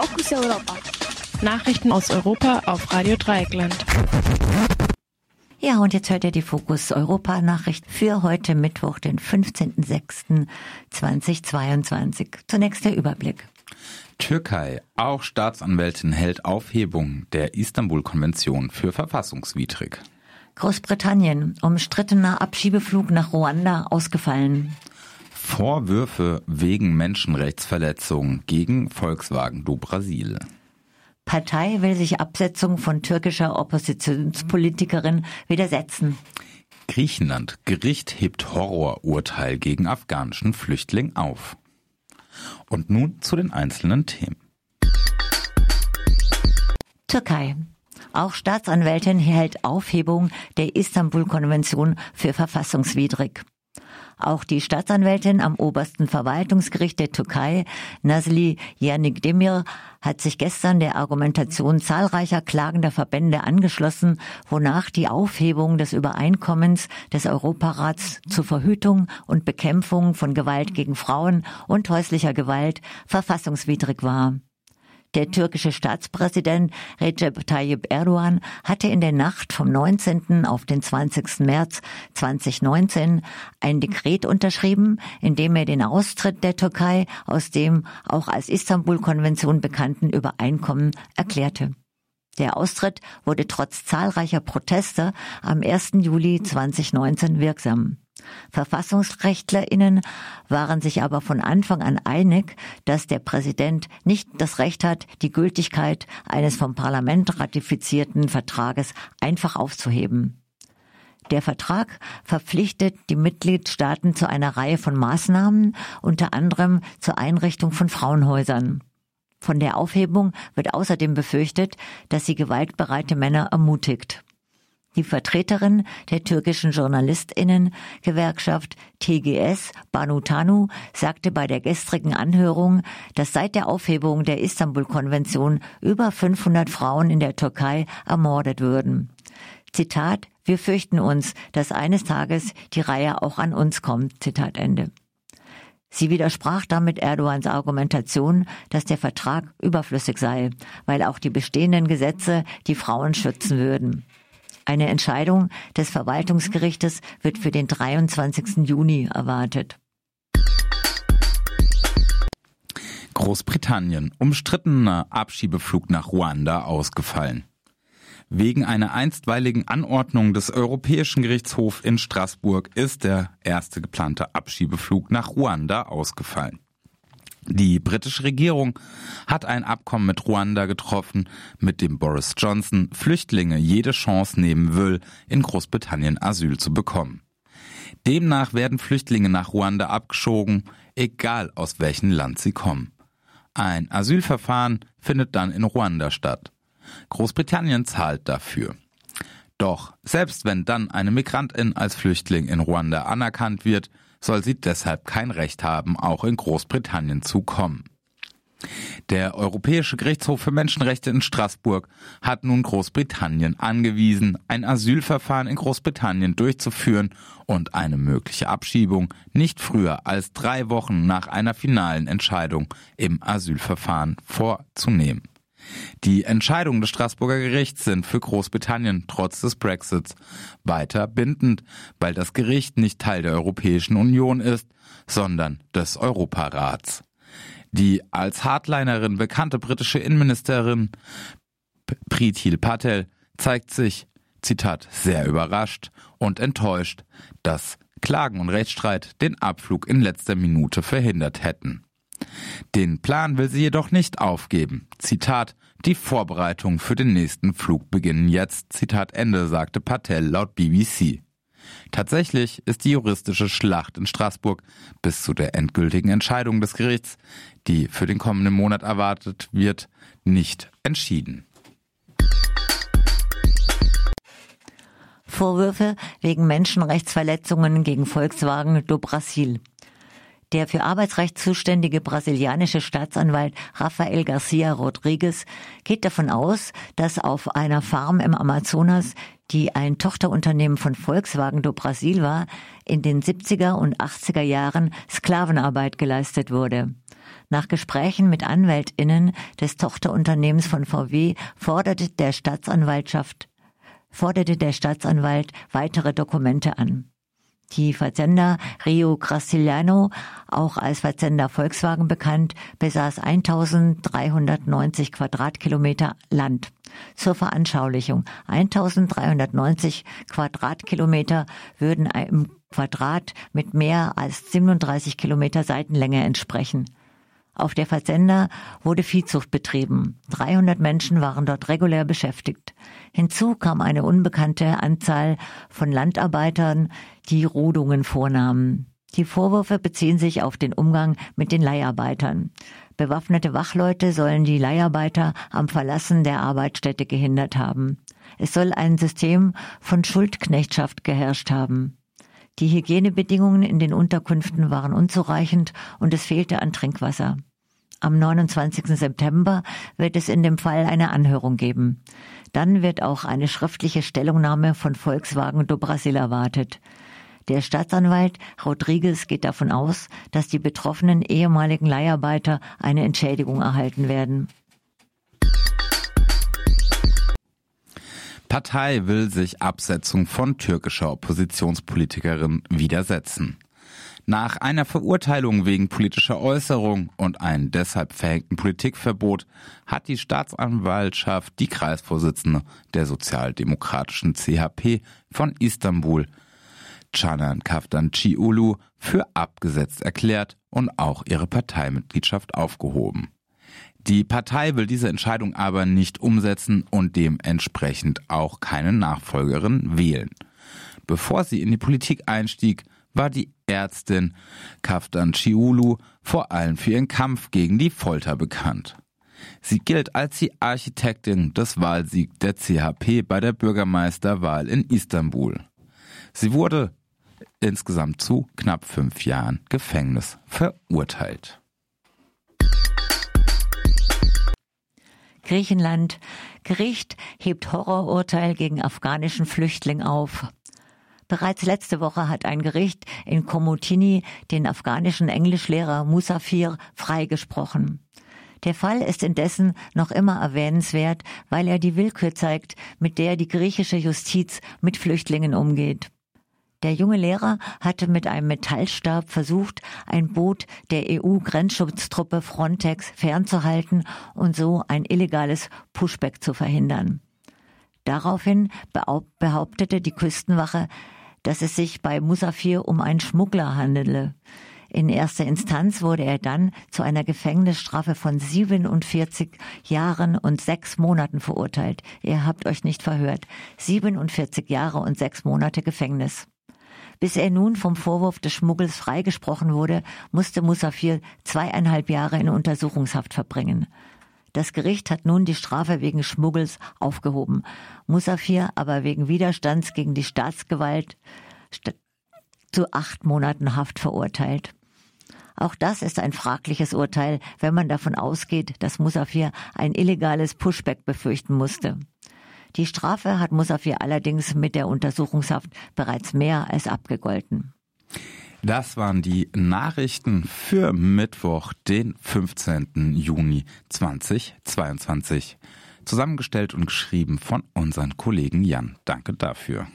Fokus Europa. Nachrichten aus Europa auf Radio Dreieckland. Ja, und jetzt hört ihr die Fokus Europa Nachricht für heute Mittwoch, den 15.06.2022. Zunächst der Überblick. Türkei. Auch Staatsanwältin hält Aufhebung der Istanbul-Konvention für verfassungswidrig. Großbritannien. Umstrittener Abschiebeflug nach Ruanda ausgefallen. Vorwürfe wegen Menschenrechtsverletzungen gegen Volkswagen do Brasil. Partei will sich Absetzung von türkischer Oppositionspolitikerin widersetzen. Griechenland. Gericht hebt Horrorurteil gegen afghanischen Flüchtling auf. Und nun zu den einzelnen Themen. Türkei. Auch Staatsanwältin hält Aufhebung der Istanbul-Konvention für verfassungswidrig. Auch die Staatsanwältin am obersten Verwaltungsgericht der Türkei, Nasli Yanikdemir, hat sich gestern der Argumentation zahlreicher klagender Verbände angeschlossen, wonach die Aufhebung des Übereinkommens des Europarats zur Verhütung und Bekämpfung von Gewalt gegen Frauen und häuslicher Gewalt verfassungswidrig war. Der türkische Staatspräsident Recep Tayyip Erdogan hatte in der Nacht vom 19. auf den 20. März 2019 ein Dekret unterschrieben, in dem er den Austritt der Türkei aus dem auch als Istanbul-Konvention bekannten Übereinkommen erklärte. Der Austritt wurde trotz zahlreicher Proteste am 1. Juli 2019 wirksam. Verfassungsrechtlerinnen waren sich aber von Anfang an einig, dass der Präsident nicht das Recht hat, die Gültigkeit eines vom Parlament ratifizierten Vertrages einfach aufzuheben. Der Vertrag verpflichtet die Mitgliedstaaten zu einer Reihe von Maßnahmen, unter anderem zur Einrichtung von Frauenhäusern. Von der Aufhebung wird außerdem befürchtet, dass sie gewaltbereite Männer ermutigt. Die Vertreterin der türkischen Journalistinnen-Gewerkschaft TGS, Banu Tanu, sagte bei der gestrigen Anhörung, dass seit der Aufhebung der Istanbul-Konvention über 500 Frauen in der Türkei ermordet würden. Zitat, wir fürchten uns, dass eines Tages die Reihe auch an uns kommt. Zitat Ende. Sie widersprach damit Erdogans Argumentation, dass der Vertrag überflüssig sei, weil auch die bestehenden Gesetze die Frauen schützen würden. Eine Entscheidung des Verwaltungsgerichtes wird für den 23. Juni erwartet. Großbritannien. Umstrittener Abschiebeflug nach Ruanda ausgefallen. Wegen einer einstweiligen Anordnung des Europäischen Gerichtshofs in Straßburg ist der erste geplante Abschiebeflug nach Ruanda ausgefallen. Die britische Regierung hat ein Abkommen mit Ruanda getroffen, mit dem Boris Johnson Flüchtlinge jede Chance nehmen will, in Großbritannien Asyl zu bekommen. Demnach werden Flüchtlinge nach Ruanda abgeschoben, egal aus welchem Land sie kommen. Ein Asylverfahren findet dann in Ruanda statt. Großbritannien zahlt dafür. Doch selbst wenn dann eine Migrantin als Flüchtling in Ruanda anerkannt wird, soll sie deshalb kein Recht haben, auch in Großbritannien zu kommen. Der Europäische Gerichtshof für Menschenrechte in Straßburg hat nun Großbritannien angewiesen, ein Asylverfahren in Großbritannien durchzuführen und eine mögliche Abschiebung nicht früher als drei Wochen nach einer finalen Entscheidung im Asylverfahren vorzunehmen. Die Entscheidungen des Straßburger Gerichts sind für Großbritannien trotz des Brexits weiter bindend, weil das Gericht nicht Teil der Europäischen Union ist, sondern des Europarats. Die als Hardlinerin bekannte britische Innenministerin Prithil Patel zeigt sich, Zitat, sehr überrascht und enttäuscht, dass Klagen und Rechtsstreit den Abflug in letzter Minute verhindert hätten. Den Plan will sie jedoch nicht aufgeben. Zitat, die Vorbereitungen für den nächsten Flug beginnen jetzt, Zitat Ende, sagte Patel laut BBC. Tatsächlich ist die juristische Schlacht in Straßburg bis zu der endgültigen Entscheidung des Gerichts, die für den kommenden Monat erwartet wird, nicht entschieden. Vorwürfe wegen Menschenrechtsverletzungen gegen Volkswagen do Brasil. Der für Arbeitsrecht zuständige brasilianische Staatsanwalt Rafael Garcia Rodriguez geht davon aus, dass auf einer Farm im Amazonas, die ein Tochterunternehmen von Volkswagen do Brasil war, in den 70er und 80er Jahren Sklavenarbeit geleistet wurde. Nach Gesprächen mit AnwältInnen des Tochterunternehmens von VW forderte der Staatsanwaltschaft, forderte der Staatsanwalt weitere Dokumente an. Die Fazenda Rio Graciliano, auch als Fazenda Volkswagen bekannt, besaß 1390 Quadratkilometer Land. Zur Veranschaulichung. 1390 Quadratkilometer würden im Quadrat mit mehr als 37 Kilometer Seitenlänge entsprechen. Auf der Fazenda wurde Viehzucht betrieben. 300 Menschen waren dort regulär beschäftigt. Hinzu kam eine unbekannte Anzahl von Landarbeitern, die Rodungen vornahmen. Die Vorwürfe beziehen sich auf den Umgang mit den Leiharbeitern. Bewaffnete Wachleute sollen die Leiharbeiter am Verlassen der Arbeitsstätte gehindert haben. Es soll ein System von Schuldknechtschaft geherrscht haben. Die Hygienebedingungen in den Unterkünften waren unzureichend und es fehlte an Trinkwasser. Am 29. September wird es in dem Fall eine Anhörung geben. Dann wird auch eine schriftliche Stellungnahme von Volkswagen do Brasil erwartet. Der Staatsanwalt Rodriguez geht davon aus, dass die betroffenen ehemaligen Leiharbeiter eine Entschädigung erhalten werden. Partei will sich Absetzung von türkischer Oppositionspolitikerin widersetzen. Nach einer Verurteilung wegen politischer Äußerung und einem deshalb verhängten Politikverbot hat die Staatsanwaltschaft die Kreisvorsitzende der sozialdemokratischen CHP von Istanbul, Canan Kaftan Ciulu, für abgesetzt erklärt und auch ihre Parteimitgliedschaft aufgehoben. Die Partei will diese Entscheidung aber nicht umsetzen und dementsprechend auch keine Nachfolgerin wählen. Bevor sie in die Politik einstieg, war die Ärztin Kaftan Chiulu vor allem für ihren Kampf gegen die Folter bekannt. Sie gilt als die Architektin des Wahlsiegs der CHP bei der Bürgermeisterwahl in Istanbul. Sie wurde insgesamt zu knapp fünf Jahren Gefängnis verurteilt. Griechenland. Gericht hebt Horrorurteil gegen afghanischen Flüchtling auf. Bereits letzte Woche hat ein Gericht in Komotini den afghanischen Englischlehrer Musafir freigesprochen. Der Fall ist indessen noch immer erwähnenswert, weil er die Willkür zeigt, mit der die griechische Justiz mit Flüchtlingen umgeht. Der junge Lehrer hatte mit einem Metallstab versucht, ein Boot der EU-Grenzschutztruppe Frontex fernzuhalten und so ein illegales Pushback zu verhindern. Daraufhin behauptete die Küstenwache, dass es sich bei Musafir um einen Schmuggler handele. In erster Instanz wurde er dann zu einer Gefängnisstrafe von 47 Jahren und sechs Monaten verurteilt. Ihr habt euch nicht verhört. 47 Jahre und sechs Monate Gefängnis. Bis er nun vom Vorwurf des Schmuggels freigesprochen wurde, musste Musafir zweieinhalb Jahre in Untersuchungshaft verbringen. Das Gericht hat nun die Strafe wegen Schmuggels aufgehoben. Musafir aber wegen Widerstands gegen die Staatsgewalt zu acht Monaten Haft verurteilt. Auch das ist ein fragliches Urteil, wenn man davon ausgeht, dass Musafir ein illegales Pushback befürchten musste. Die Strafe hat Musafir allerdings mit der Untersuchungshaft bereits mehr als abgegolten. Das waren die Nachrichten für Mittwoch, den 15. Juni 2022. Zusammengestellt und geschrieben von unseren Kollegen Jan. Danke dafür.